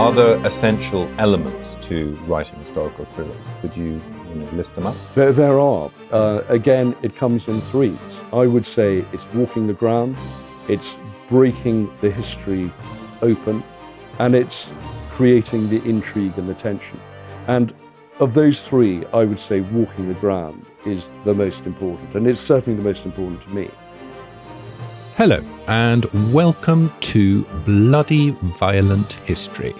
Are there essential elements to writing historical thrillers? Could you, you know, list them up? There, there are. Uh, again, it comes in threes. I would say it's walking the ground, it's breaking the history open, and it's creating the intrigue and the tension. And of those three, I would say walking the ground is the most important, and it's certainly the most important to me. Hello, and welcome to Bloody Violent History.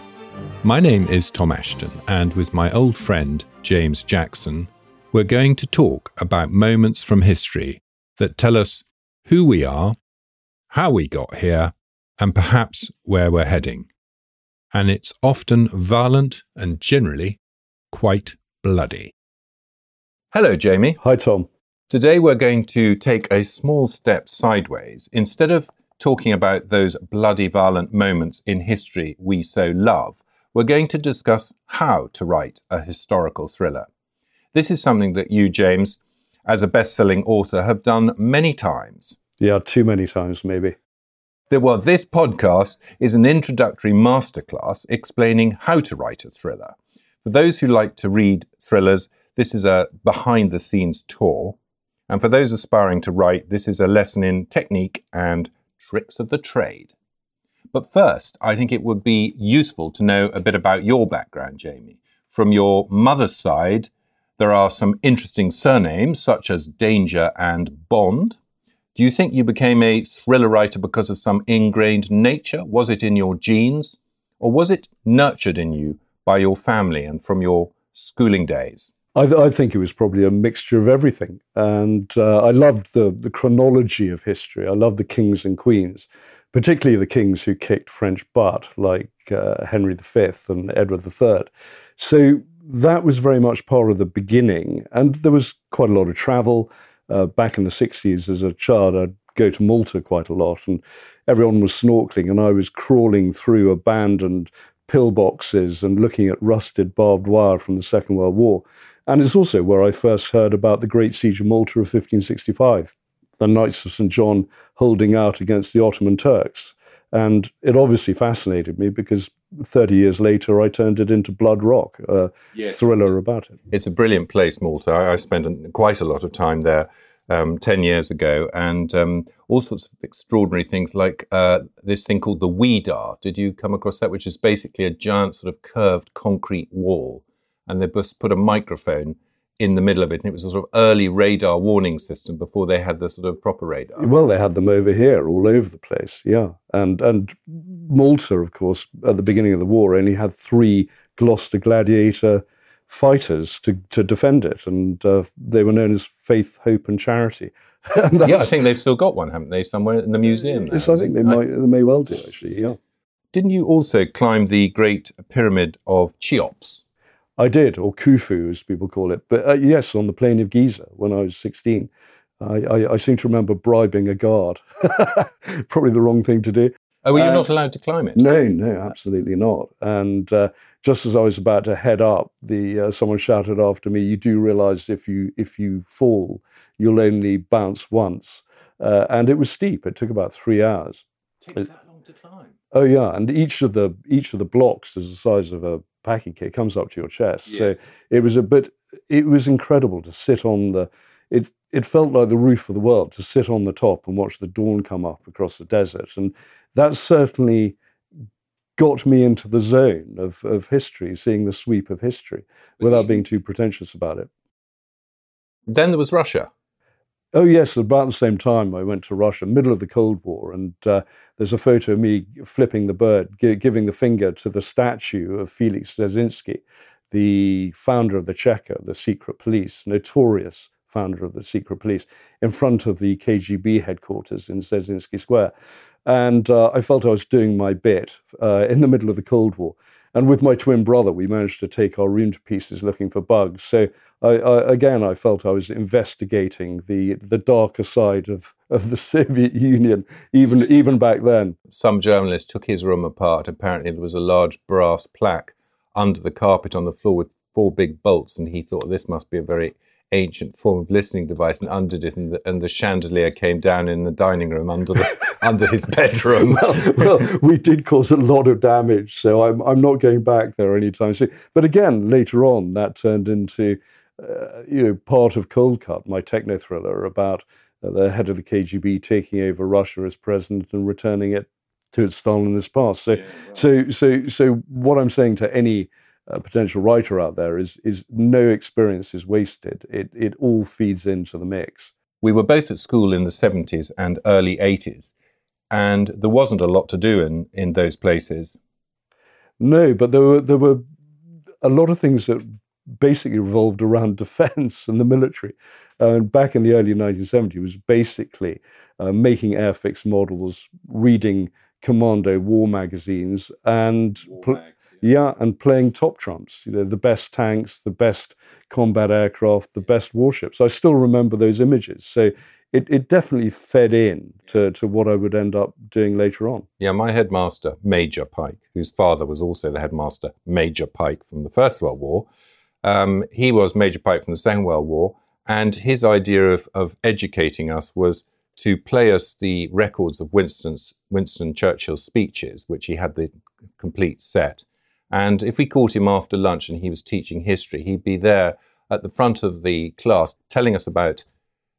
My name is Tom Ashton, and with my old friend James Jackson, we're going to talk about moments from history that tell us who we are, how we got here, and perhaps where we're heading. And it's often violent and generally quite bloody. Hello, Jamie. Hi, Tom. Today we're going to take a small step sideways. Instead of talking about those bloody violent moments in history we so love, we're going to discuss how to write a historical thriller. This is something that you, James, as a best selling author, have done many times. Yeah, too many times, maybe. Well, this podcast is an introductory masterclass explaining how to write a thriller. For those who like to read thrillers, this is a behind the scenes tour. And for those aspiring to write, this is a lesson in technique and tricks of the trade. But first, I think it would be useful to know a bit about your background, Jamie. From your mother's side, there are some interesting surnames such as Danger and Bond. Do you think you became a thriller writer because of some ingrained nature? Was it in your genes? Or was it nurtured in you by your family and from your schooling days? I, th- I think it was probably a mixture of everything. And uh, I loved the, the chronology of history. I loved the kings and queens particularly the kings who kicked French butt, like uh, Henry V and Edward III. So that was very much part of the beginning. And there was quite a lot of travel. Uh, back in the 60s, as a child, I'd go to Malta quite a lot, and everyone was snorkeling, and I was crawling through abandoned pillboxes and looking at rusted barbed wire from the Second World War. And it's also where I first heard about the Great Siege of Malta of 1565 the Knights of St. John holding out against the Ottoman Turks. And it obviously fascinated me because 30 years later, I turned it into Blood Rock, a yes. thriller about it. It's a brilliant place, Malta. I, I spent quite a lot of time there um, 10 years ago and um, all sorts of extraordinary things like uh, this thing called the Ouidar. Did you come across that? Which is basically a giant sort of curved concrete wall. And they just put a microphone in the middle of it. And it was a sort of early radar warning system before they had the sort of proper radar. Well, they had them over here, all over the place, yeah. And and Malta, of course, at the beginning of the war, only had three Gloster Gladiator fighters to, to defend it, and uh, they were known as Faith, Hope, and Charity. and yeah, I think they've still got one, haven't they, somewhere in the museum? Yes, I think they might. They may well do, actually. Yeah. Didn't you also climb the Great Pyramid of Cheops? I did, or Khufu as people call it. But uh, yes, on the plain of Giza when I was 16. I, I, I seem to remember bribing a guard. Probably the wrong thing to do. Oh, were you not allowed to climb it? No, no, absolutely not. And uh, just as I was about to head up, the uh, someone shouted after me, "You do realise if you if you fall, you'll only bounce once." Uh, and it was steep. It took about three hours. It takes that long to climb. Oh yeah, and each of the each of the blocks is the size of a packing kit comes up to your chest. Yes. So it was a bit. It was incredible to sit on the. It it felt like the roof of the world to sit on the top and watch the dawn come up across the desert, and that certainly got me into the zone of of history, seeing the sweep of history, without being too pretentious about it. Then there was Russia. Oh yes, about the same time I went to Russia, middle of the Cold War, and uh, there's a photo of me flipping the bird, gi- giving the finger to the statue of Felix Dzerzhinsky, the founder of the Cheka, the secret police, notorious founder of the secret police, in front of the KGB headquarters in Dzerzhinsky Square. And uh, I felt I was doing my bit uh, in the middle of the Cold War. And with my twin brother, we managed to take our room to pieces looking for bugs. So I, I, again, I felt I was investigating the the darker side of, of the Soviet Union, even even back then. Some journalist took his room apart. Apparently, there was a large brass plaque under the carpet on the floor with four big bolts, and he thought this must be a very ancient form of listening device, and undid it, and the, and the chandelier came down in the dining room under the under his bedroom. well, well, we did cause a lot of damage, so I'm I'm not going back there anytime soon. But again, later on, that turned into uh, you know part of Cold Cut, my techno thriller about uh, the head of the KGB taking over Russia as president and returning it to its Stalinist past. So, yeah, right. so, so, so, what I'm saying to any uh, potential writer out there is is no experience is wasted. It it all feeds into the mix. We were both at school in the 70s and early 80s, and there wasn't a lot to do in in those places. No, but there were there were a lot of things that basically revolved around defense and the military. Uh, and back in the early 1970s, was basically uh, making airfix models, reading commando war magazines, and war pl- mags, yeah. yeah, and playing top trumps. You know, the best tanks, the best combat aircraft, the best warships. I still remember those images. So it, it definitely fed in to, to what I would end up doing later on. Yeah, my headmaster, Major Pike, whose father was also the headmaster, Major Pike from the First World War, um, he was Major Pike from the Second World War. And his idea of, of educating us was to play us the records of Winston's, Winston Churchill's speeches, which he had the complete set. And if we caught him after lunch and he was teaching history, he'd be there at the front of the class telling us about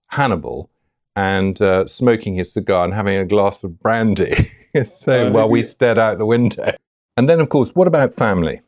Hannibal and uh, smoking his cigar and having a glass of brandy. so uh, while we stared out the window. And then, of course, what about family?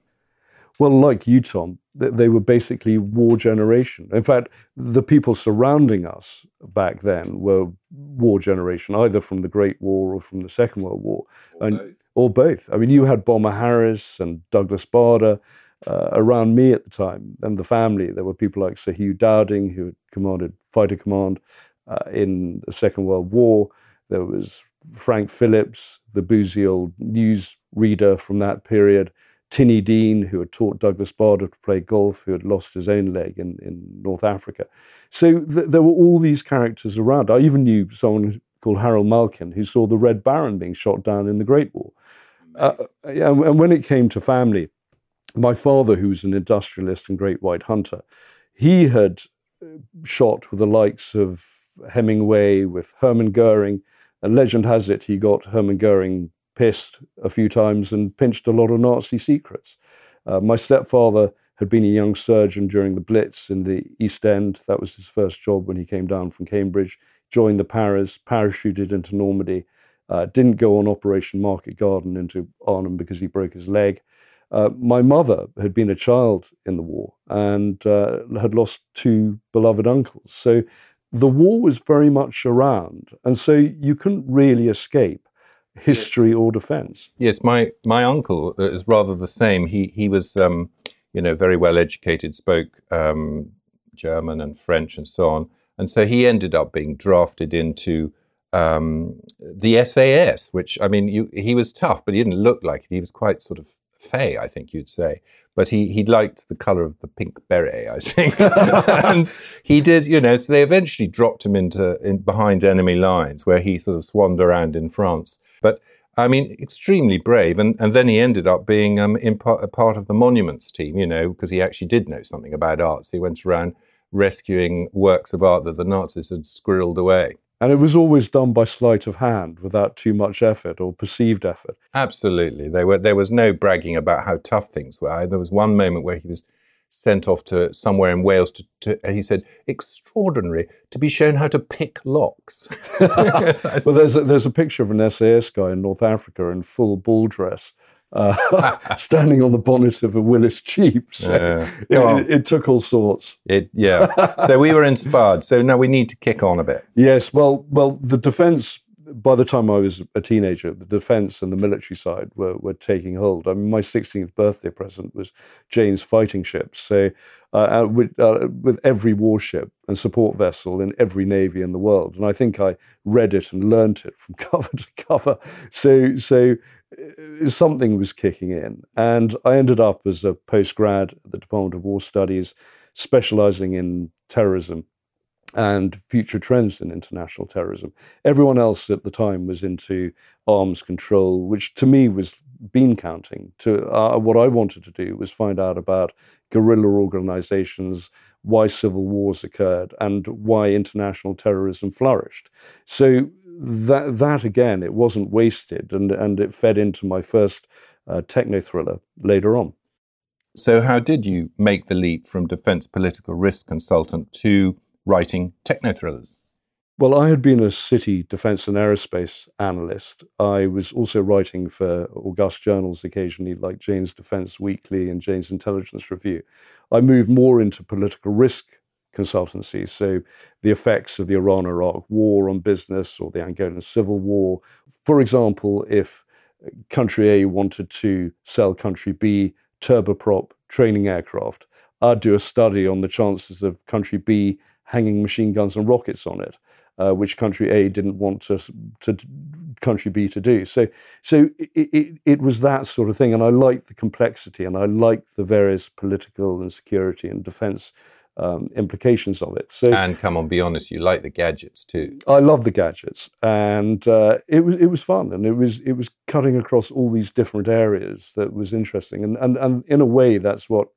Well, like you, Tom, they were basically war generation. In fact, the people surrounding us back then were war generation, either from the Great War or from the Second World War, or and both. or both. I mean, you had Bomber Harris and Douglas Bader uh, around me at the time, and the family. There were people like Sir Hugh Dowding, who had commanded Fighter Command uh, in the Second World War. There was Frank Phillips, the boozy old news reader from that period. Tinny Dean, who had taught Douglas Bader to play golf, who had lost his own leg in, in North Africa. So th- there were all these characters around. I even knew someone called Harold Malkin, who saw the Red Baron being shot down in the Great War. Uh, and when it came to family, my father, who was an industrialist and great white hunter, he had uh, shot with the likes of Hemingway, with Hermann Goering. And legend has it he got Hermann Goering pissed a few times and pinched a lot of Nazi secrets. Uh, my stepfather had been a young surgeon during the Blitz in the East End. That was his first job when he came down from Cambridge. Joined the Paras, parachuted into Normandy. Uh, didn't go on Operation Market Garden into Arnhem because he broke his leg. Uh, my mother had been a child in the war and uh, had lost two beloved uncles. So the war was very much around. And so you couldn't really escape history yes. or defense. Yes, my my uncle is rather the same. He he was um, you know very well educated, spoke um, German and French and so on, and so he ended up being drafted into um, the SAS. Which I mean, you, he was tough, but he didn't look like it. He was quite sort of fey, I think you'd say. But he he liked the colour of the pink beret, I think, and he did. You know, so they eventually dropped him into in, behind enemy lines, where he sort of swanned around in France but I mean, extremely brave. And, and then he ended up being um, in part, a part of the monuments team, you know, because he actually did know something about art. So he went around rescuing works of art that the Nazis had squirreled away. And it was always done by sleight of hand without too much effort or perceived effort. Absolutely. There, were, there was no bragging about how tough things were. There was one moment where he was sent off to somewhere in Wales to, to he said, extraordinary to be shown how to pick locks. well, there's a, there's a picture of an SAS guy in North Africa in full ball dress. Uh, standing on the bonnet of a Willys Jeep. So yeah. it, it, it, took all sorts. It, yeah. so we were inspired. So now we need to kick on a bit. Yes. Well, well, the defence by the time I was a teenager, the defence and the military side were, were taking hold. I mean, my 16th birthday present was Jane's fighting ships. So, uh, uh, with, uh, with, every warship and support vessel in every navy in the world, and I think I read it and learnt it from cover to cover. So, so uh, something was kicking in, and I ended up as a postgrad at the Department of War Studies, specialising in terrorism and future trends in international terrorism. Everyone else at the time was into arms control, which to me was bean counting. To uh, what I wanted to do was find out about guerrilla organizations, why civil wars occurred, and why international terrorism flourished. So that that again, it wasn't wasted, and and it fed into my first uh, techno thriller later on. So, how did you make the leap from defense political risk consultant to writing techno thrillers? Well, I had been a city defense and aerospace analyst. I was also writing for august journals occasionally, like Jane's Defense Weekly and Jane's Intelligence Review. I moved more into political risk consultancy, so the effects of the Iran Iraq war on business or the Angolan civil war. For example, if country A wanted to sell country B turboprop training aircraft, I'd do a study on the chances of country B hanging machine guns and rockets on it uh, which country A didn't want to, to country B to do. So, so it, it, it, was that sort of thing, and I liked the complexity, and I liked the various political and security and defence um, implications of it. So, and come on, be honest, you like the gadgets too. I love the gadgets, and uh, it was it was fun, and it was it was cutting across all these different areas that was interesting, and and and in a way, that's what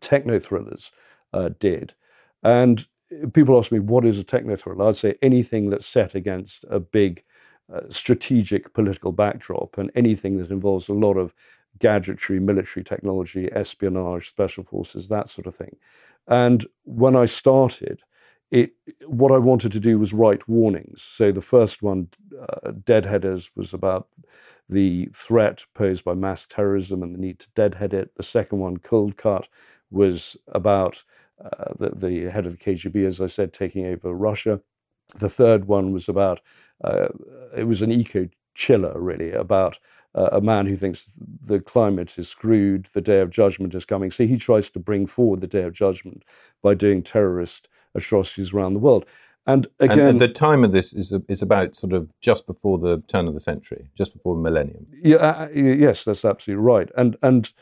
techno thrillers uh, did. And people ask me, what is a techno thriller? I'd say anything that's set against a big uh, strategic political backdrop and anything that involves a lot of gadgetry, military technology, espionage, special forces, that sort of thing. And when I started, it, what I wanted to do was write warnings. So the first one, uh, Deadheaders, was about the threat posed by mass terrorism and the need to deadhead it. The second one, Cold Cut, was about uh, the, the, head of the KGB, as I said, taking over Russia. The third one was about, uh, it was an eco chiller, really, about uh, a man who thinks the climate is screwed, the day of judgment is coming. So he tries to bring forward the day of judgment by doing terrorist atrocities around the world. And again, and the time of this is is about sort of just before the turn of the century, just before the millennium. Yeah, uh, yes, that's absolutely right. And and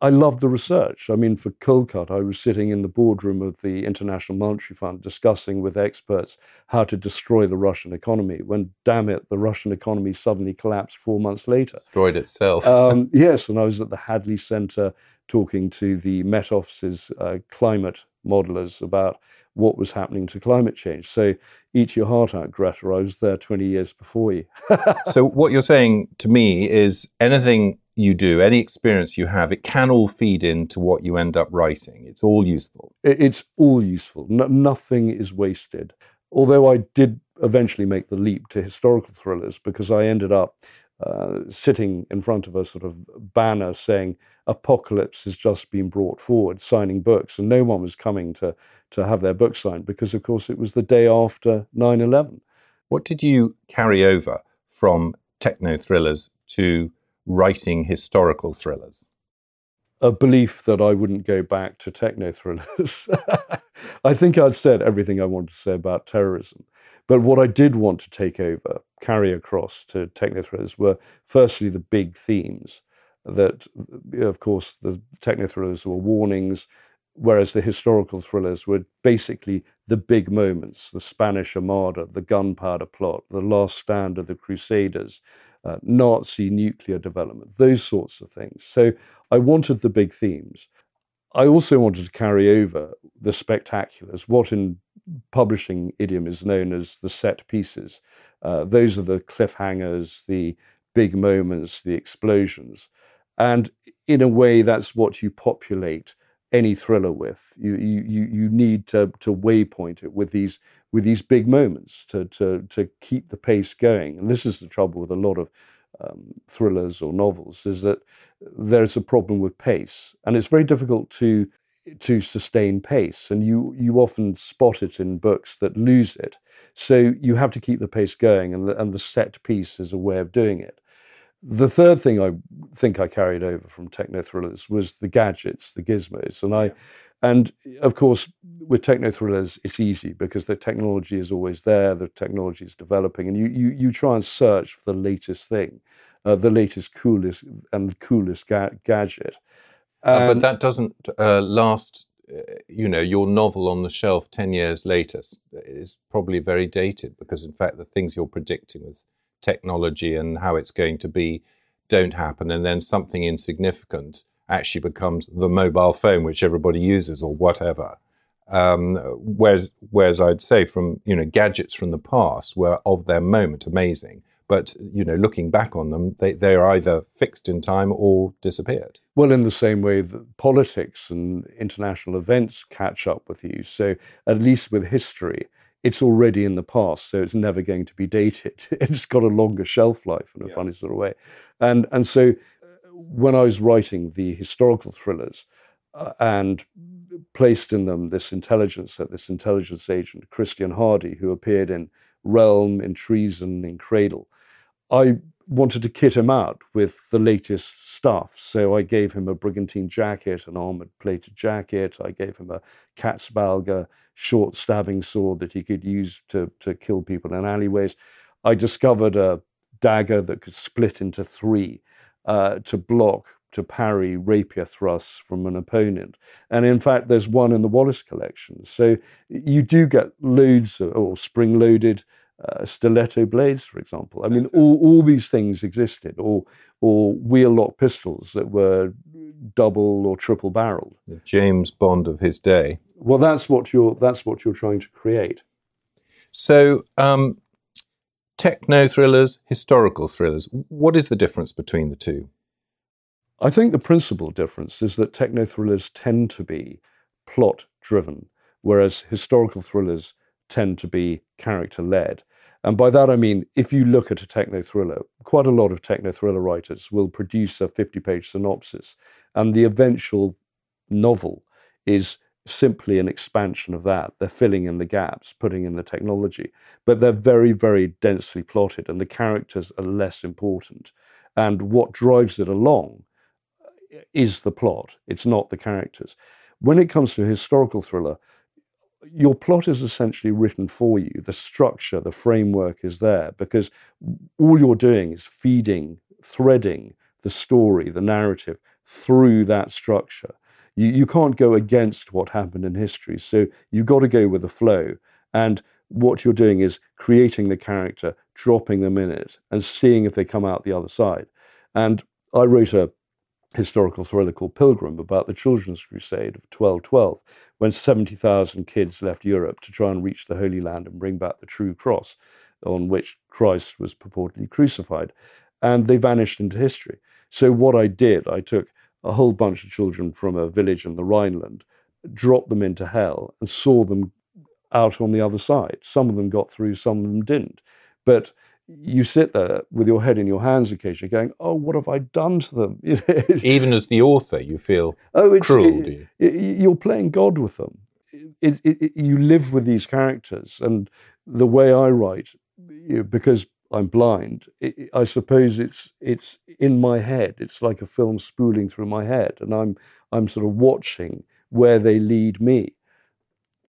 I love the research. I mean, for Cold I was sitting in the boardroom of the International Monetary Fund discussing with experts how to destroy the Russian economy. When, damn it, the Russian economy suddenly collapsed four months later. Destroyed itself. um, yes, and I was at the Hadley Centre talking to the Met Office's uh, climate modelers about what was happening to climate change. So eat your heart out, Greta. I was there 20 years before you. so what you're saying to me is anything you do, any experience you have, it can all feed into what you end up writing. It's all useful. It's all useful. No, nothing is wasted. Although I did eventually make the leap to historical thrillers because I ended up uh, sitting in front of a sort of banner saying apocalypse has just been brought forward, signing books, and no one was coming to to have their book signed because, of course, it was the day after 9/11. What did you carry over from techno thrillers to writing historical thrillers? A belief that I wouldn't go back to techno thrillers. I think I'd said everything I wanted to say about terrorism. But what I did want to take over, carry across to techno thrillers, were firstly the big themes. That, of course, the techno thrillers were warnings, whereas the historical thrillers were basically the big moments the Spanish Armada, the gunpowder plot, the last stand of the Crusaders, uh, Nazi nuclear development, those sorts of things. So I wanted the big themes. I also wanted to carry over the spectaculars, what in publishing idiom is known as the set pieces. Uh, those are the cliffhangers, the big moments, the explosions. And in a way, that's what you populate any thriller with. You, you, you need to, to waypoint it with these with these big moments to, to, to keep the pace going. And this is the trouble with a lot of um, thrillers or novels is that there's a problem with pace, and it's very difficult to to sustain pace. And you you often spot it in books that lose it. So you have to keep the pace going, and the, and the set piece is a way of doing it. The third thing I think I carried over from techno thrillers was the gadgets, the gizmos, and I and of course, with techno thrillers, it's easy because the technology is always there, the technology is developing, and you, you, you try and search for the latest thing, uh, the latest, coolest, and the coolest ga- gadget. Uh, but that doesn't uh, last. Uh, you know, your novel on the shelf 10 years later is probably very dated because, in fact, the things you're predicting with technology and how it's going to be don't happen. And then something insignificant actually becomes the mobile phone which everybody uses or whatever. Um, whereas, whereas I'd say from you know gadgets from the past were of their moment amazing, but you know looking back on them, they they are either fixed in time or disappeared. Well, in the same way that politics and international events catch up with you, so at least with history, it's already in the past, so it's never going to be dated. It's got a longer shelf life in a yeah. funny sort of way, and and so when I was writing the historical thrillers uh, and placed in them this intelligence, uh, this intelligence agent, Christian Hardy, who appeared in Realm, in Treason, in Cradle. I wanted to kit him out with the latest stuff. So I gave him a brigantine jacket, an armored plated jacket. I gave him a Katzbalger short stabbing sword that he could use to, to kill people in alleyways. I discovered a dagger that could split into three uh, to block to parry rapier thrusts from an opponent. And in fact, there's one in the Wallace collection. So you do get loads of, or spring loaded uh, stiletto blades, for example. I mean, all, all these things existed, or, or wheel lock pistols that were double or triple barreled. The James Bond of his day. Well, that's what you're, that's what you're trying to create. So, um, techno thrillers, historical thrillers, what is the difference between the two? I think the principal difference is that techno thrillers tend to be plot driven, whereas historical thrillers tend to be character led. And by that I mean, if you look at a techno thriller, quite a lot of techno thriller writers will produce a 50 page synopsis, and the eventual novel is simply an expansion of that. They're filling in the gaps, putting in the technology, but they're very, very densely plotted, and the characters are less important. And what drives it along uh, is the plot, it's not the characters. When it comes to a historical thriller, your plot is essentially written for you. The structure, the framework is there because all you're doing is feeding, threading the story, the narrative through that structure. You, you can't go against what happened in history. So you've got to go with the flow. And what you're doing is creating the character, dropping them in it, and seeing if they come out the other side. And I wrote a historical thriller called Pilgrim about the Children's Crusade of 1212, when 70,000 kids left Europe to try and reach the Holy Land and bring back the true cross on which Christ was purportedly crucified. And they vanished into history. So, what I did, I took a whole bunch of children from a village in the Rhineland, dropped them into hell, and saw them out on the other side. Some of them got through, some of them didn't. But you sit there with your head in your hands occasionally going, Oh, what have I done to them? Even as the author, you feel oh, cruel, it, you? are playing God with them. It, it, you live with these characters. And the way I write, you know, because I'm blind, I suppose it's, it's in my head. It's like a film spooling through my head. And I'm, I'm sort of watching where they lead me.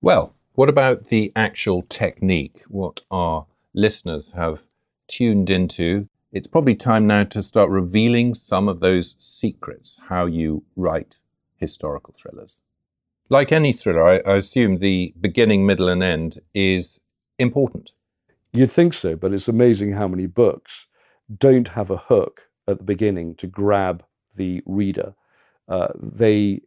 Well, what about the actual technique? What our listeners have tuned into, it's probably time now to start revealing some of those secrets, how you write historical thrillers. Like any thriller, I, I assume the beginning, middle, and end is important. You'd think so, but it's amazing how many books don't have a hook at the beginning to grab the reader. Uh, they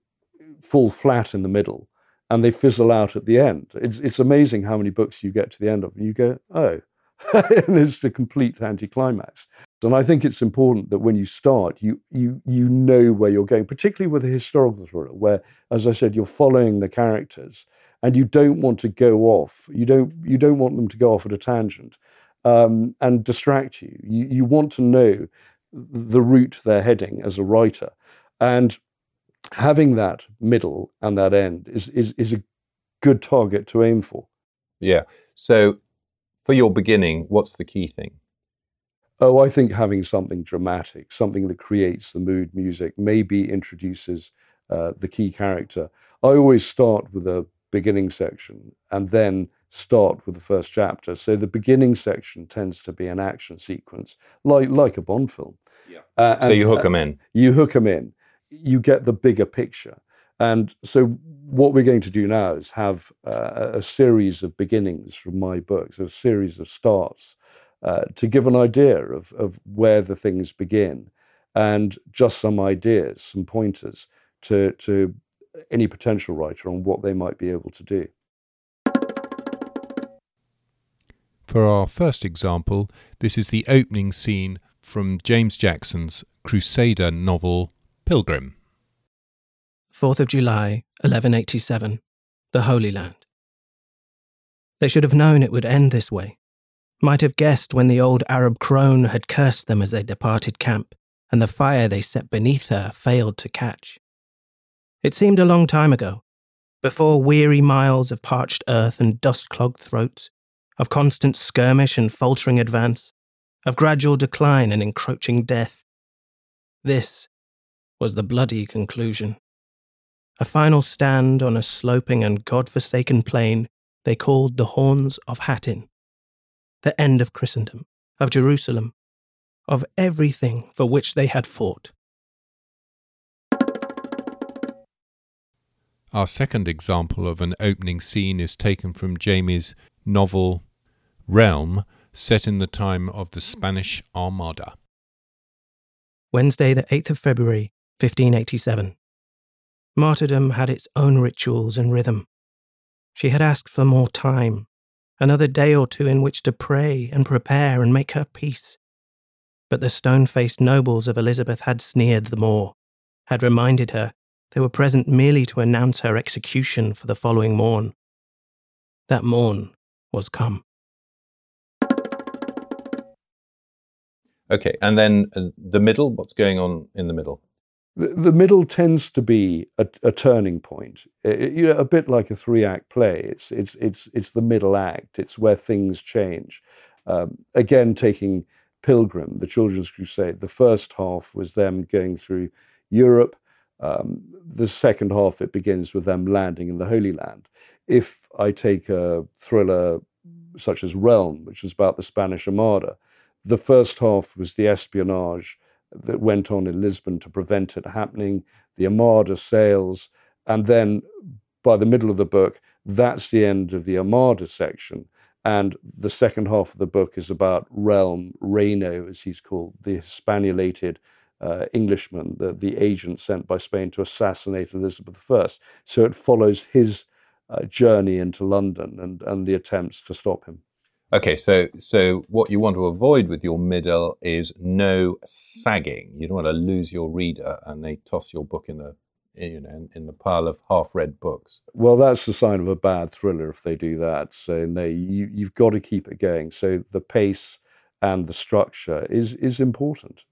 fall flat in the middle and they fizzle out at the end. It's, it's amazing how many books you get to the end of and you go, oh, and it's a complete anticlimax. And I think it's important that when you start, you you you know where you're going, particularly with a historical thriller, where, as I said, you're following the characters, and you don't want to go off. You don't you don't want them to go off at a tangent um, and distract you. You you want to know the route they're heading as a writer, and having that middle and that end is is is a good target to aim for. Yeah. So for your beginning, what's the key thing? Oh, I think having something dramatic, something that creates the mood music, maybe introduces uh, the key character. I always start with a beginning section and then start with the first chapter. So the beginning section tends to be an action sequence, like like a Bond film. Yeah. Uh, so you hook uh, them in. You hook them in. You get the bigger picture. And so, what we're going to do now is have uh, a series of beginnings from my books, a series of starts uh, to give an idea of, of where the things begin and just some ideas, some pointers to, to any potential writer on what they might be able to do. For our first example, this is the opening scene from James Jackson's Crusader novel Pilgrim. 4th of July, 1187, the Holy Land. They should have known it would end this way. Might have guessed when the old Arab crone had cursed them as they departed camp, and the fire they set beneath her failed to catch. It seemed a long time ago, before weary miles of parched earth and dust clogged throats, of constant skirmish and faltering advance, of gradual decline and encroaching death. This was the bloody conclusion. A final stand on a sloping and god-forsaken plain they called the Horns of Hattin. The end of Christendom, of Jerusalem, of everything for which they had fought. Our second example of an opening scene is taken from Jamie's novel realm set in the time of the Spanish Armada. Wednesday, the 8th of February, 1587. Martyrdom had its own rituals and rhythm. She had asked for more time, another day or two in which to pray and prepare and make her peace. But the stone faced nobles of Elizabeth had sneered the more, had reminded her they were present merely to announce her execution for the following morn. That morn was come. Okay, and then uh, the middle, what's going on in the middle? The, the middle tends to be a, a turning point, it, you know, a bit like a three-act play. It's it's it's it's the middle act. It's where things change. Um, again, taking Pilgrim, the Children's Crusade, the first half was them going through Europe. Um, the second half, it begins with them landing in the Holy Land. If I take a thriller such as Realm, which is about the Spanish Armada, the first half was the espionage that went on in Lisbon to prevent it happening, the Armada sails, and then by the middle of the book, that's the end of the Armada section. And the second half of the book is about Realm, Reno, as he's called, the Hispanulated uh, Englishman, the, the agent sent by Spain to assassinate Elizabeth I. So it follows his uh, journey into London and, and the attempts to stop him. Okay, so so what you want to avoid with your middle is no sagging. You don't want to lose your reader and they toss your book in the you know in, the pile of half-read books. Well, that's the sign of a bad thriller if they do that. So no, you you've got to keep it going. So the pace and the structure is is important.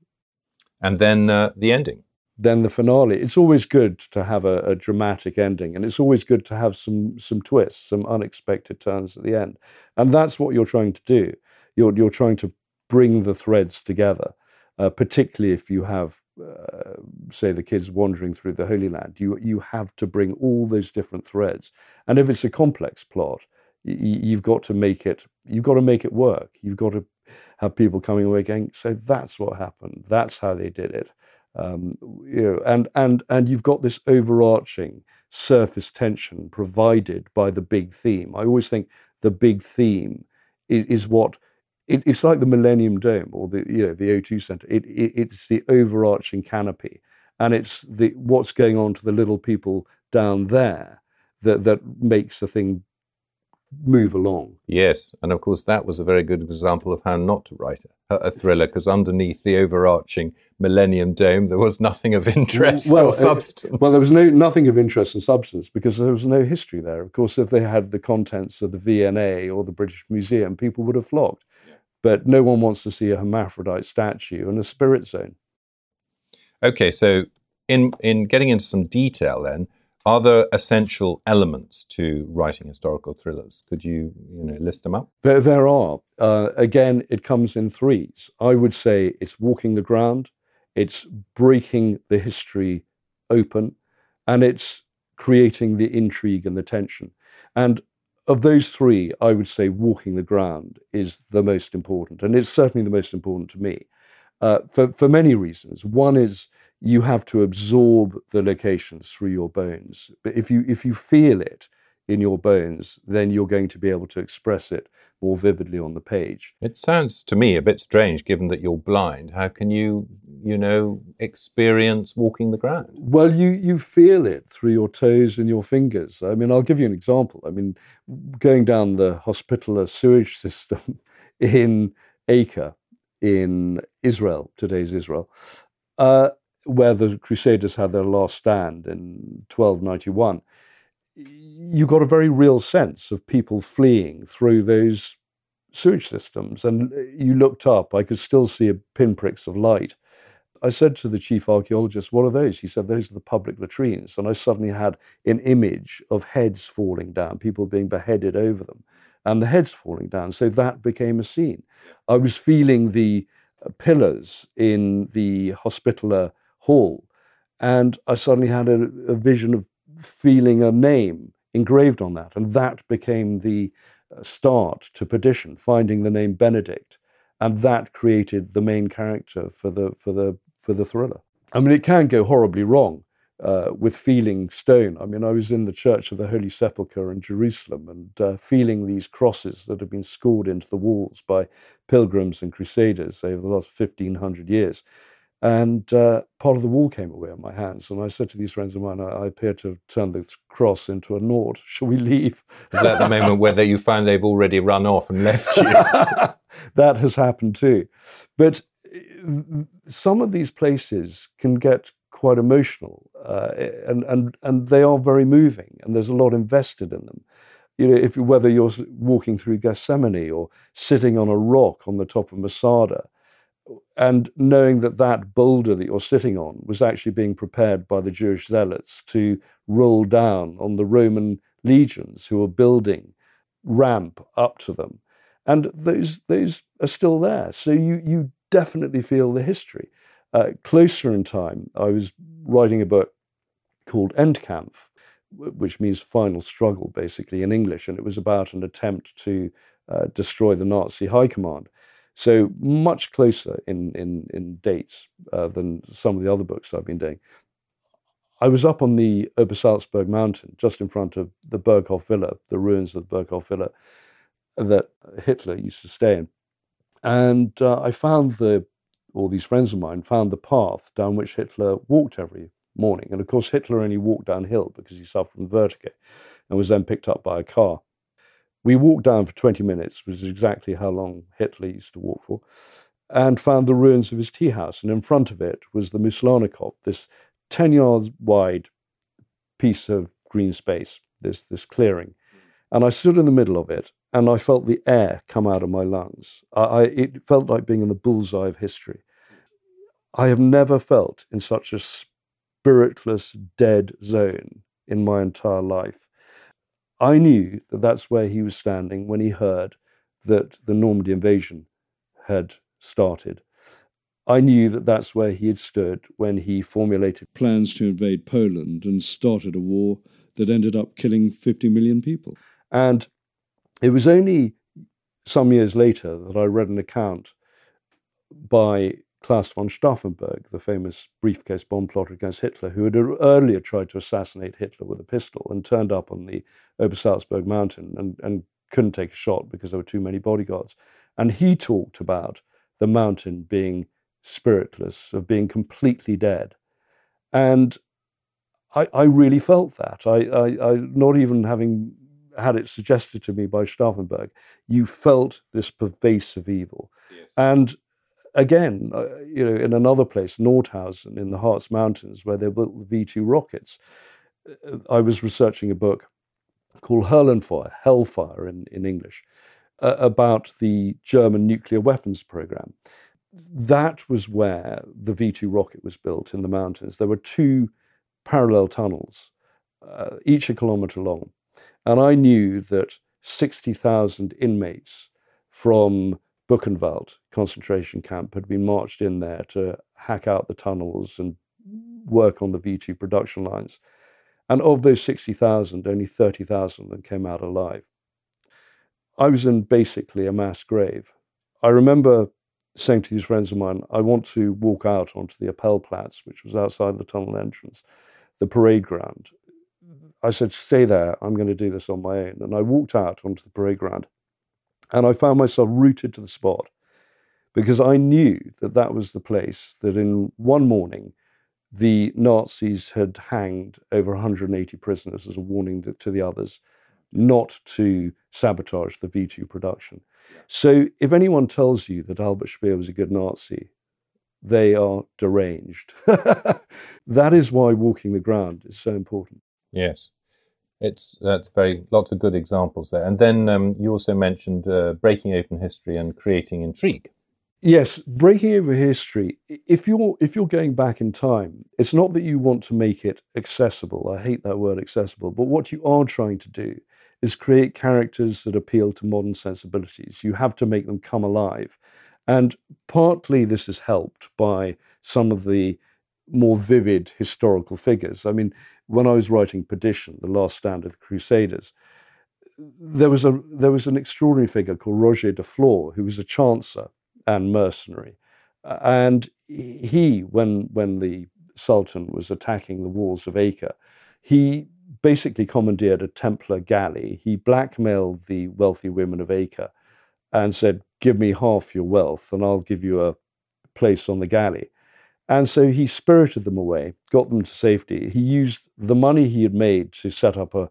And then uh, the ending then the finale. It's always good to have a, a, dramatic ending, and it's always good to have some some twists, some unexpected turns at the end, and that's what you're trying to do. You're you're trying to bring the threads together, uh, particularly if you have, uh, say, the kids wandering through the Holy Land. You you have to bring all those different threads, and if it's a complex plot, you've got to make it. You've got to make it work. You've got to have people coming away going, so that's what happened. That's how they did it um, you know, and and and you've got this overarching surface tension provided by the big theme. I always think the big theme is, is what it, it's like the Millennium Dome or the you know the O2 Center. It, it, it's the overarching canopy, and it's the what's going on to the little people down there that that makes the thing move along. Yes, and of course that was a very good example of how not to write a, a thriller because underneath the overarching Millennium Dome there was nothing of interest well, or uh, substance. well, there was no nothing of interest and substance because there was no history there. Of course, if they had the contents of the V&A or the British Museum, people would have flocked. But no one wants to see a hermaphrodite statue and a spirit zone. Okay, so in in getting into some detail then are there essential elements to writing historical thrillers? Could you, you know, list them up? There, there are. Uh, again, it comes in threes. I would say it's walking the ground, it's breaking the history open, and it's creating the intrigue and the tension. And of those three, I would say walking the ground is the most important, and it's certainly the most important to me uh, for for many reasons. One is you have to absorb the locations through your bones. But if you if you feel it in your bones, then you're going to be able to express it more vividly on the page. It sounds to me a bit strange, given that you're blind. How can you you know, experience walking the ground? Well, you you feel it through your toes and your fingers. I mean, I'll give you an example. I mean, going down the hospitaller sewage system in Acre in Israel, today's Israel, uh, where the Crusaders had their last stand in 1291, you got a very real sense of people fleeing through those sewage systems. And you looked up, I could still see pinpricks of light. I said to the chief archaeologist, What are those? He said, Those are the public latrines. And I suddenly had an image of heads falling down, people being beheaded over them, and the heads falling down. So that became a scene. I was feeling the uh, pillars in the hospitaller hall, and I suddenly had a, a vision of feeling a name engraved on that. And that became the start to perdition, finding the name Benedict, and that created the main character for the for the for the thriller. I mean, it can go horribly wrong uh, with feeling stone. I mean, I was in the Church of the Holy Sepulchre in Jerusalem and uh, feeling these crosses that have been scored into the walls by pilgrims and crusaders over the last fifteen hundred years. And uh, part of the wall came away on my hands. And I said to these friends of mine, I, I appear to have turned the cross into a naught. Shall we leave? Is that the moment where you find they've already run off and left you? that has happened too. But uh, some of these places can get quite emotional, uh, and, and, and they are very moving, and there's a lot invested in them. You know, if whether you're walking through Gethsemane or sitting on a rock on the top of Masada, and knowing that that boulder that you're sitting on was actually being prepared by the Jewish zealots to roll down on the Roman legions who were building ramp up to them. And those, those are still there. So you, you definitely feel the history. Uh, closer in time, I was writing a book called Endkampf, which means final struggle, basically, in English. And it was about an attempt to uh, destroy the Nazi high command. So much closer in in in dates uh, than some of the other books I've been doing. I was up on the Obersalzberg mountain, just in front of the Berghof Villa, the ruins of the Berghof Villa that Hitler used to stay in, and uh, I found the all these friends of mine found the path down which Hitler walked every morning, and of course Hitler only walked downhill because he suffered from vertigo, and was then picked up by a car. We walked down for 20 minutes, which is exactly how long Hitler used to walk for, and found the ruins of his tea house. And in front of it was the Mooslahnerkopf, this 10 yards wide piece of green space, this, this clearing. And I stood in the middle of it and I felt the air come out of my lungs. I, I, it felt like being in the bullseye of history. I have never felt in such a spiritless, dead zone in my entire life. I knew that that's where he was standing when he heard that the Normandy invasion had started. I knew that that's where he had stood when he formulated plans to invade Poland and started a war that ended up killing 50 million people. And it was only some years later that I read an account by Claus von Stauffenberg, the famous briefcase bomb plotter against Hitler, who had er, earlier tried to assassinate Hitler with a pistol and turned up on the Obersalzberg mountain and, and couldn't take a shot because there were too many bodyguards. And he talked about the mountain being spiritless, of being completely dead. And I, I really felt that. I, I, I, not even having had it suggested to me by Stauffenberg, you felt this pervasive evil. Yes. And again, uh, you know, in another place, Nordhausen in the Harz Mountains, where they built the V 2 rockets, uh, I was researching a book called Höllenfeuer, Hellfire in, in English, uh, about the German nuclear weapons program. That was where the V 2 rocket was built in the mountains. There were two parallel tunnels, uh, each a kilometer long. And I knew that 60,000 inmates from Buchenwald concentration camp had been marched in there to hack out the tunnels and work on the V 2 production lines. And of those 60,000, only 30,000 of them came out alive. I was in basically a mass grave. I remember saying to these friends of mine, I want to walk out onto the Appellplatz, which was outside the tunnel entrance, the parade ground. I said, Stay there, I'm going to do this on my own. And I walked out onto the parade ground and I found myself rooted to the spot because I knew that that was the place that in one morning the Nazis had hanged over 180 prisoners as a warning to the others not to sabotage the V 2 production. So if anyone tells you that Albert Speer was a good Nazi, they are deranged. that is why walking the ground is so important. Yes. It's that's very lots of good examples there, and then um, you also mentioned uh, breaking open history and creating intrigue. Yes, breaking over history. If you're if you're going back in time, it's not that you want to make it accessible. I hate that word accessible, but what you are trying to do is create characters that appeal to modern sensibilities. You have to make them come alive. And partly this is helped by some of the more vivid historical figures. I mean, when I was writing Perdition, The Last Stand of the Crusaders, there was a there was an extraordinary figure called Roger de Flor, who was a chancer and mercenary. And he, when when the Sultan was attacking the walls of Acre, he basically commandeered a Templar galley. He blackmailed the wealthy women of Acre and said, Give me half your wealth and I'll give you a place on the galley. And so he spirited them away, got them to safety. He used the money he had made to set up a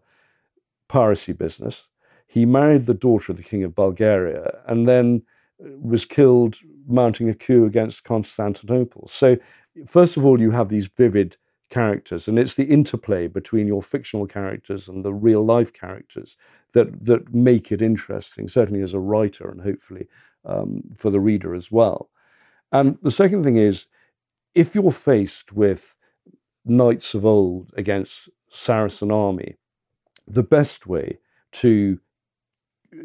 piracy business. He married the daughter of the King of Bulgaria and then was killed mounting a coup against Constantinople. So, first of all, you have these vivid characters, and it's the interplay between your fictional characters and the real life characters that that make it interesting. Certainly, as a writer, and hopefully um, for the reader as well. And the second thing is, if you're faced with knights of old against Saracen army, the best way to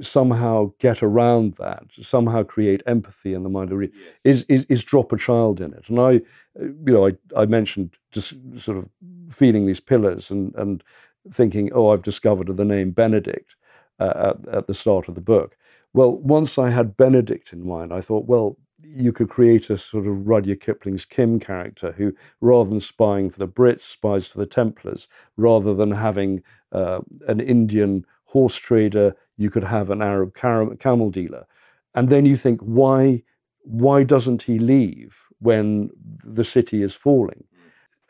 somehow get around that, somehow create empathy in the mind of the reader, yes. is, is, is drop a child in it. And I, you know, I, I mentioned just sort of feeling these pillars and, and thinking, oh, I've discovered the name Benedict uh, at, at the start of the book. Well, once I had Benedict in mind, I thought, well, you could create a sort of Rudyard Kipling's Kim character who, rather than spying for the Brits, spies for the Templars, rather than having uh, an Indian horse trader you could have an Arab camel dealer. And then you think, why, why doesn't he leave when the city is falling?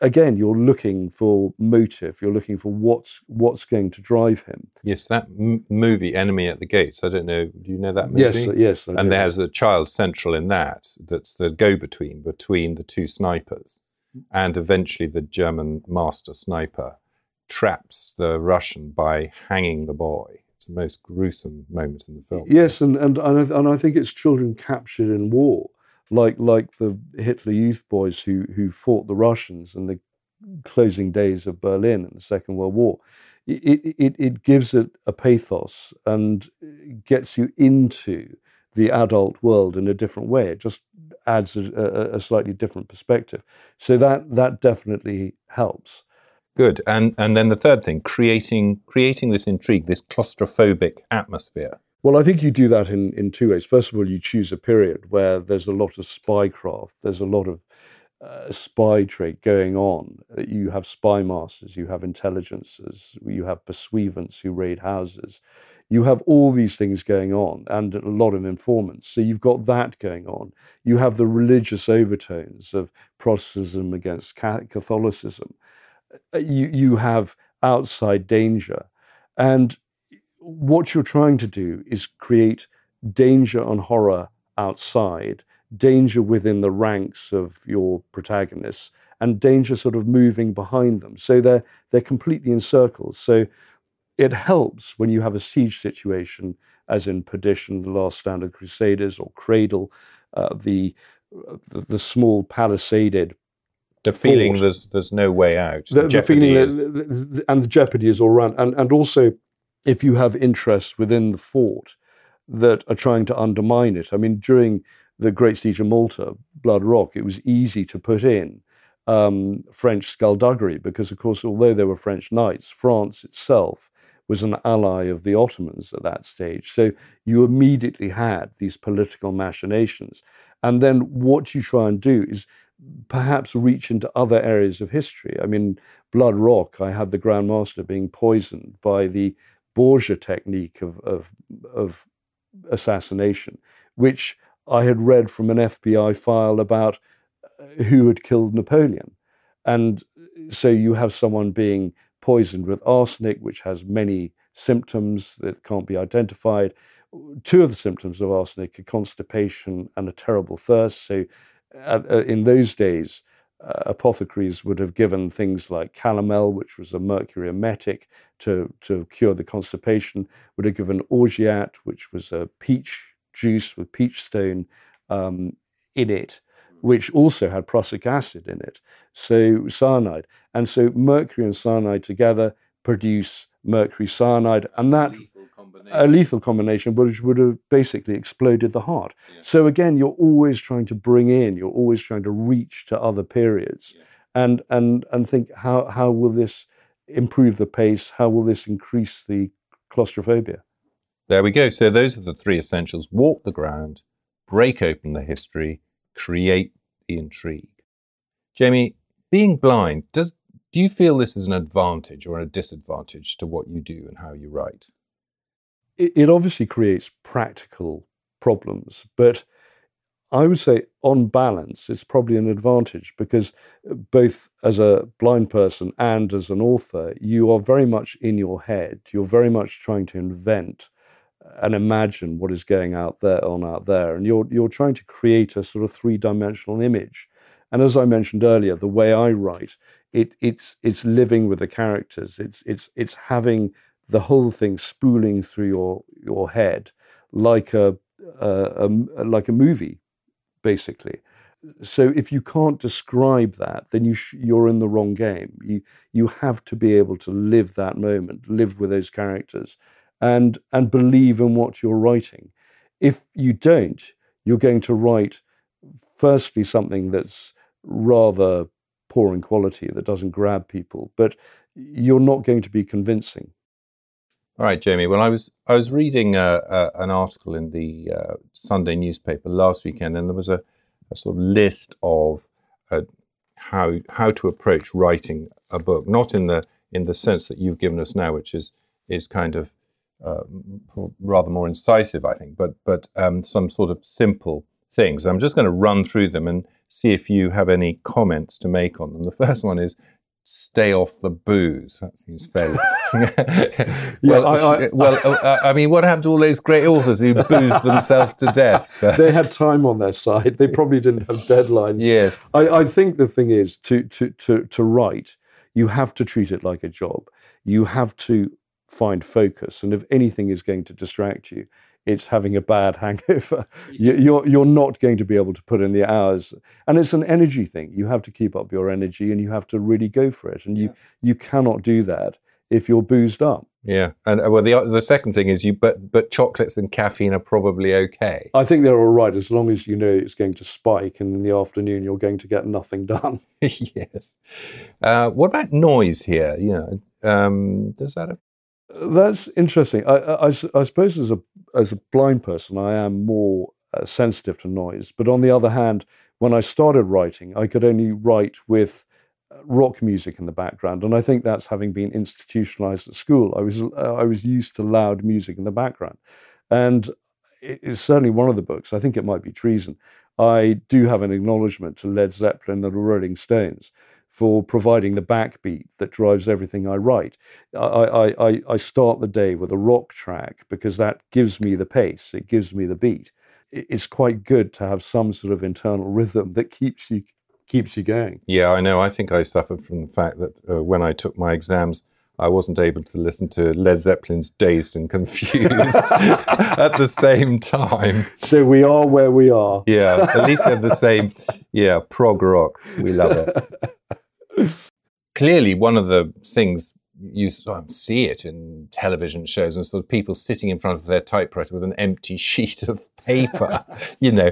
Again, you're looking for motive. You're looking for what's what's going to drive him. Yes, that m- movie, Enemy at the Gates. I don't know. Do you know that movie? Yes, yes. and there's a child central in that. That's the go-between between the two snipers, and eventually the German master sniper traps the Russian by hanging the boy it's the most gruesome moment in the film. Yes, and and and I, and I think it's children captured in war, like like the Hitler Youth boys who who fought the Russians in the closing days of Berlin in the Second World War. It it it gives it a pathos and gets you into the adult world in a different way. It just adds a, a, a slightly different perspective. So that that definitely helps. Good. And and then the third thing, creating creating this intrigue, this claustrophobic atmosphere. Well, I think you do that in, in two ways. First of all, you choose a period where there's a lot of spycraft, there's a lot of uh, spy trade going on. You have spy masters, you have intelligences, you have pursuivants who raid houses. You have all these things going on and a lot of informants. So you've got that going on. You have the religious overtones of Protestantism against Catholicism. Uh, you, you have outside danger. And what you're trying to do is create danger and horror outside, danger within the ranks of your protagonists, and danger sort of moving behind them. So they're they're completely encircled. So it helps when you have a siege situation, as in Perdition, The Last Stand of the Crusaders, or Cradle, uh, the, the, the small palisaded the feeling there's there's no way out. The, the, the feeling is... that, and the jeopardy is all around, and and also if you have interests within the fort that are trying to undermine it. I mean, during the Great Siege of Malta, Blood Rock, it was easy to put in um, French skullduggery because, of course, although there were French knights, France itself was an ally of the Ottomans at that stage. So you immediately had these political machinations. And then what you try and do is perhaps reach into other areas of history. I mean, Blood Rock, I had the Grand Master being poisoned by the Borgia technique of, of, of assassination, which I had read from an FBI file about uh, who had killed Napoleon. And so you have someone being poisoned with arsenic, which has many symptoms that can't be identified. Two of the symptoms of arsenic are constipation and a terrible thirst. So, uh, in those days, uh, apothecaries would have given things like calomel, which was a mercury emetic, to, to cure the constipation, would have given orgeat, which was a peach juice with peach stone um, in it, which also had prussic acid in it, so cyanide. And so mercury and cyanide together produce mercury cyanide, and that a lethal combination, which would have basically exploded the heart. Yeah. So again, you're always trying to bring in, you're always trying to reach to other periods, yeah. and and and think how how will this improve the pace? How will this increase the claustrophobia? There we go. So those are the three essentials: walk the ground, break open the history, create the intrigue. Jamie, being blind does do you feel this is an advantage or a disadvantage to what you do and how you write? It, it obviously creates practical problems, but I would say, on balance, it's probably an advantage because uh, both as a blind person and as an author, you are very much in your head. You're very much trying to invent and imagine what is going out there on out there, and you're you're trying to create a sort of three dimensional image. And as I mentioned earlier, the way I write it, it's it's living with the characters. It's it's it's having the whole thing spooling through your your head like a, a, a like a movie, basically. So if you can't describe that, then you sh- you're in the wrong game. You you have to be able to live that moment, live with those characters, and and believe in what you're writing. If you don't, you're going to write firstly something that's rather poor in quality, that doesn't grab people, but you're not going to be convincing. All right, Jamie. Well, I was I was reading uh, uh, an article in the uh, Sunday newspaper last weekend, and there was a, a sort of list of uh, how how to approach writing a book, not in the in the sense that you've given us now, which is is kind of uh, rather more incisive, I think, but but um, some sort of simple things. I'm just going to run through them and see if you have any comments to make on them. The first one is stay off the booze. That seems fairly. well, I, I, well, uh, I mean, what happened to all those great authors who boozed themselves to death? they had time on their side. They probably didn't have deadlines. Yes. I, I think the thing is to, to, to, to write, you have to treat it like a job. You have to find focus. And if anything is going to distract you, it's having a bad hangover. You're, you're not going to be able to put in the hours. And it's an energy thing. You have to keep up your energy and you have to really go for it. And you, yeah. you cannot do that if you're boozed up. Yeah, and uh, well, the the second thing is you, but but chocolates and caffeine are probably okay. I think they're all right as long as you know it's going to spike, and in the afternoon you're going to get nothing done. yes. Uh, what about noise here? You know, um, does that that's interesting. I, I, I, suppose as a as a blind person, I am more uh, sensitive to noise. But on the other hand, when I started writing, I could only write with uh, rock music in the background, and I think that's having been institutionalized at school. I was uh, I was used to loud music in the background, and it's certainly one of the books. I think it might be Treason. I do have an acknowledgement to Led Zeppelin and the Rolling Stones for providing the backbeat that drives everything I write. I, I, I start the day with a rock track because that gives me the pace, it gives me the beat. It's quite good to have some sort of internal rhythm that keeps you keeps you going. Yeah, I know. I think I suffered from the fact that uh, when I took my exams, I wasn't able to listen to Led Zeppelin's Dazed and Confused at the same time. So we are where we are. Yeah, at least we have the same, yeah, prog rock. We love it. Clearly, one of the things you sort of see it in television shows and sort of people sitting in front of their typewriter with an empty sheet of paper, you know,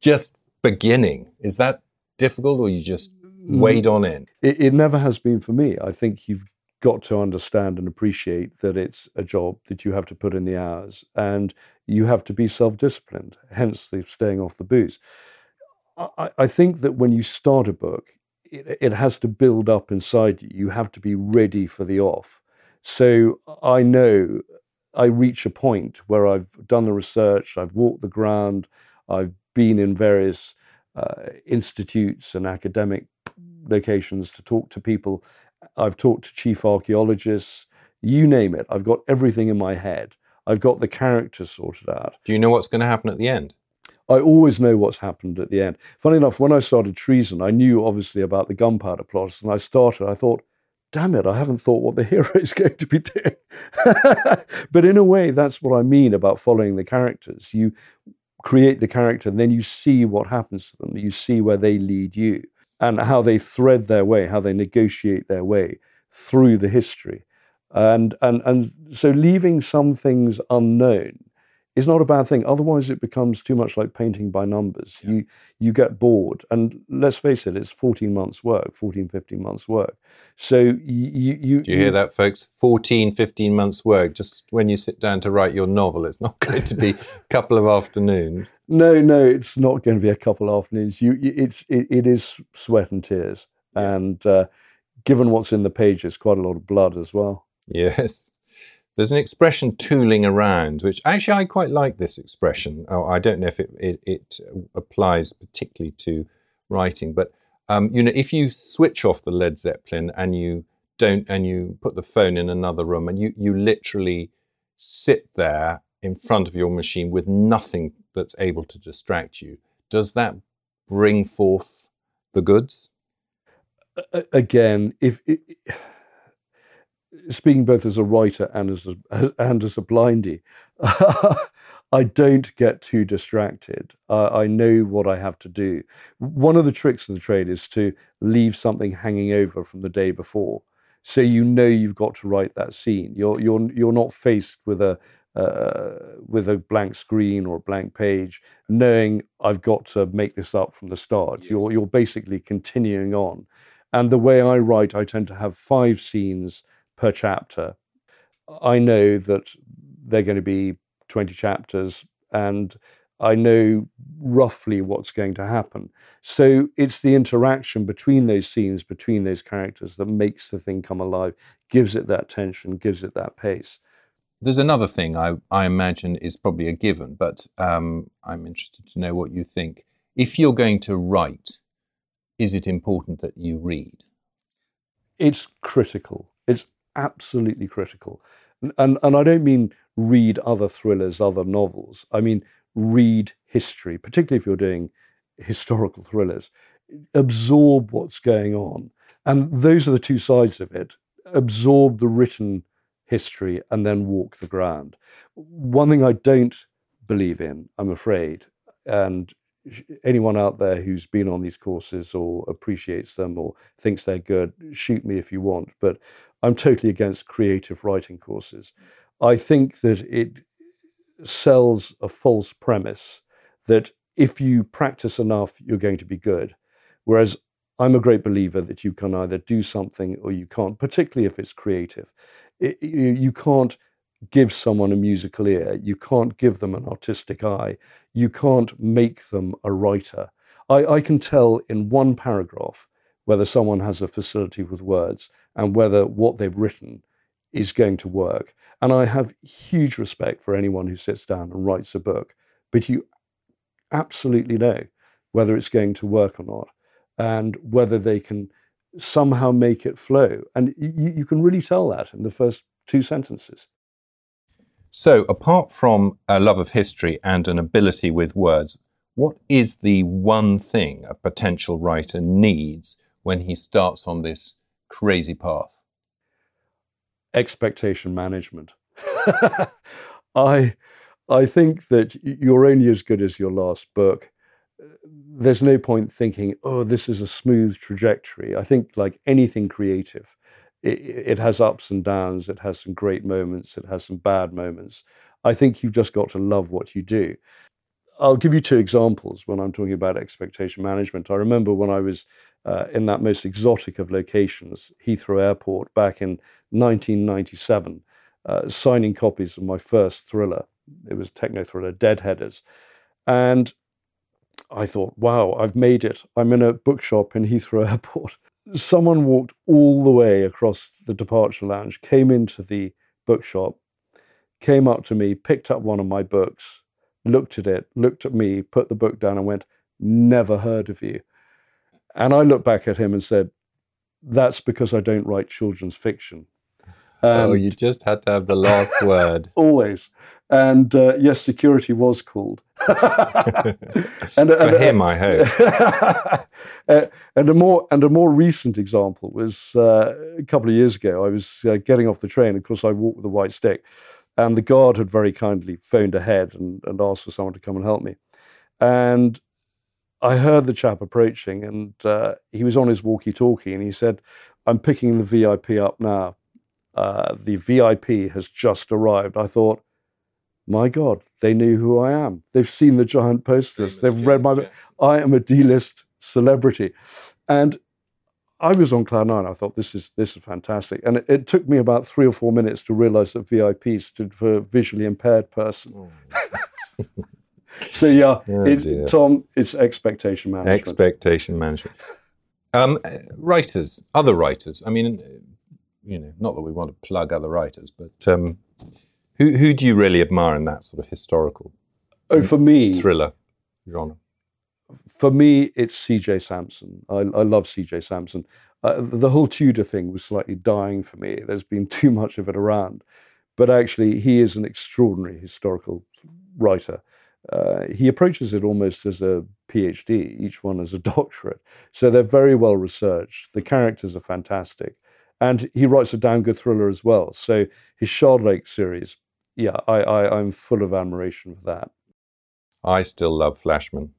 just beginning. Is that difficult or you just mm. wade on in? It, it never has been for me. I think you've got to understand and appreciate that it's a job that you have to put in the hours and you have to be self disciplined, hence the staying off the booze. I, I think that when you start a book, it, it has to build up inside you. You have to be ready for the off. So I know I reach a point where I've done the research, I've walked the ground, I've been in various uh, institutes and academic locations to talk to people. I've talked to chief archaeologists, you name it. I've got everything in my head. I've got the characters sorted out. Do you know what's going to happen at the end? I always know what's happened at the end. Funny enough, when I started Treason, I knew obviously about the gunpowder plots, and I started, I thought, damn it, I haven't thought what the hero is going to be doing. but in a way, that's what I mean about following the characters. You create the character, and then you see what happens to them. You see where they lead you and how they thread their way, how they negotiate their way through the history. And, and, and so leaving some things unknown is not a bad thing. Otherwise, it becomes too much like painting by numbers. Yeah. You you get bored. And let's face it, it's 14 months' work, 14, 15 months' work. So you. you Do you hear that, folks? 14, 15 months' work. Just when you sit down to write your novel, it's not going to be a couple of afternoons. No, no, it's not going to be a couple of afternoons. You, it's, it, it is sweat and tears. And uh, given what's in the pages, quite a lot of blood as well. Yes. There's an expression tooling around, which actually I quite like this expression. Oh, I don't know if it, it, it applies particularly to writing, but um, you know, if you switch off the Led Zeppelin and you don't, and you put the phone in another room, and you you literally sit there in front of your machine with nothing that's able to distract you, does that bring forth the goods? Again, if. It, speaking both as a writer and as a, and as a blindy, I don't get too distracted. Uh, I know what I have to do. One of the tricks of the trade is to leave something hanging over from the day before, so you know you've got to write that scene. You're you're you're not faced with a uh, with a blank screen or a blank page, knowing I've got to make this up from the start. Yes. You're you're basically continuing on. And the way I write, I tend to have five scenes per chapter. I know that they're going to be 20 chapters and I know roughly what's going to happen. So it's the interaction between those scenes, between those characters, that makes the thing come alive, gives it that tension, gives it that pace. There's another thing I, I imagine is probably a given, but um, I'm interested to know what you think. If you're going to write, is it important that you read? It's critical. Absolutely critical. And, and I don't mean read other thrillers, other novels. I mean read history, particularly if you're doing historical thrillers. Absorb what's going on. And those are the two sides of it. Absorb the written history and then walk the ground. One thing I don't believe in, I'm afraid, and anyone out there who's been on these courses or appreciates them or thinks they're good, shoot me if you want. But I'm totally against creative writing courses. I think that it sells a false premise that if you practice enough, you're going to be good. Whereas I'm a great believer that you can either do something or you can't, particularly if it's creative. It, you can't give someone a musical ear. You can't give them an artistic eye. You can't make them a writer. I, I can tell in one paragraph whether someone has a facility with words and whether what they've written is going to work. And I have huge respect for anyone who sits down and writes a book, but you absolutely know whether it's going to work or not and whether they can somehow make it flow. And you, you can really tell that in the first two sentences. So, apart from a love of history and an ability with words, what is the one thing a potential writer needs when he starts on this crazy path? Expectation management. I, I think that you're only as good as your last book. There's no point thinking, oh, this is a smooth trajectory. I think, like anything creative, it, it, has ups and downs. It has some great moments. It has some bad moments. I think you've just got to love what you do. I'll give you two examples when I'm talking about expectation management. I remember when I was uh, in that most exotic of locations, Heathrow Airport, back in 1997, uh, signing copies of my first thriller. It was techno thriller, Deadheaders. And I thought, wow, I've made it. I'm in a bookshop in Heathrow Airport someone walked all the way across the departure lounge, came into the bookshop, came up to me, picked up one of my books, looked at it, looked at me, put the book down, and went, Never heard of you. And I looked back at him and said, That's because I don't write children's fiction. oh, you just had to have the last word. Always. And uh, yes, security was called. and, For and, him, I hope. Uh, and a more and a more recent example was uh, a couple of years ago. I was uh, getting off the train. Of course, I walked with a white stick, and the guard had very kindly phoned ahead and, and asked for someone to come and help me. And I heard the chap approaching, and uh, he was on his walkie-talkie, and he said, "I'm picking the VIP up now. Uh, the VIP has just arrived." I thought my God, they knew who I am. They've seen the giant posters. They've read my. I am a D-list celebrity, and I was on cloud nine. I thought this is this is fantastic, and it, it took me about three or four minutes to realise that VIP stood for visually impaired person. Oh. so yeah, oh, it, Tom, it's expectation management. Expectation management. Um, writers, other writers. I mean, you know, not that we want to plug other writers, but um, who who do you really admire in that sort of historical? Oh, for me, thriller genre. For me, it's C.J. Sansom. I, I love C.J. Sansom. Uh, the whole Tudor thing was slightly dying for me. There's been too much of it around, but actually, he is an extraordinary historical writer. Uh, he approaches it almost as a PhD, each one as a doctorate. So they're very well researched. The characters are fantastic. And he writes a damn good thriller as well. So his Shardlake series yeah, I, I, I'm full of admiration for that. I still love Flashman.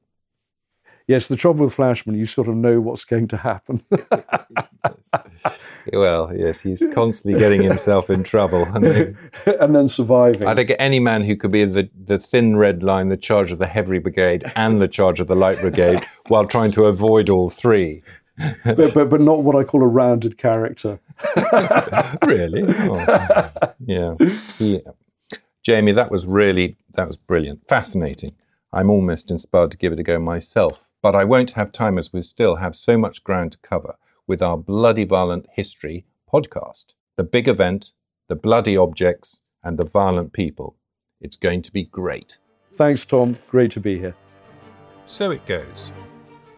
Yes, the trouble with Flashman, you sort of know what's going to happen. yes. Well, yes, he's constantly getting himself in trouble. And then, and then surviving. I think any man who could be the, the thin red line, the charge of the heavy brigade, and the charge of the light brigade, while trying to avoid all three. but, but, but not what I call a rounded character. really? Oh, yeah. He, Jamie, that was really, that was brilliant. Fascinating. I'm almost inspired to give it a go myself. But I won't have time as we still have so much ground to cover with our Bloody Violent History podcast. The big event, the bloody objects, and the violent people. It's going to be great. Thanks, Tom. Great to be here. So it goes.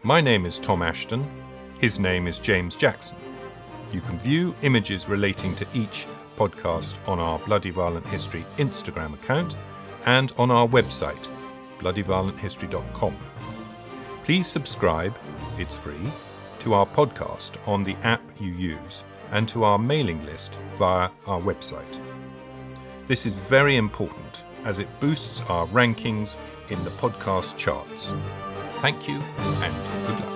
My name is Tom Ashton. His name is James Jackson. You can view images relating to each podcast on our Bloody Violent History Instagram account and on our website, bloodyviolenthistory.com. Please subscribe, it's free, to our podcast on the app you use and to our mailing list via our website. This is very important as it boosts our rankings in the podcast charts. Thank you and good luck.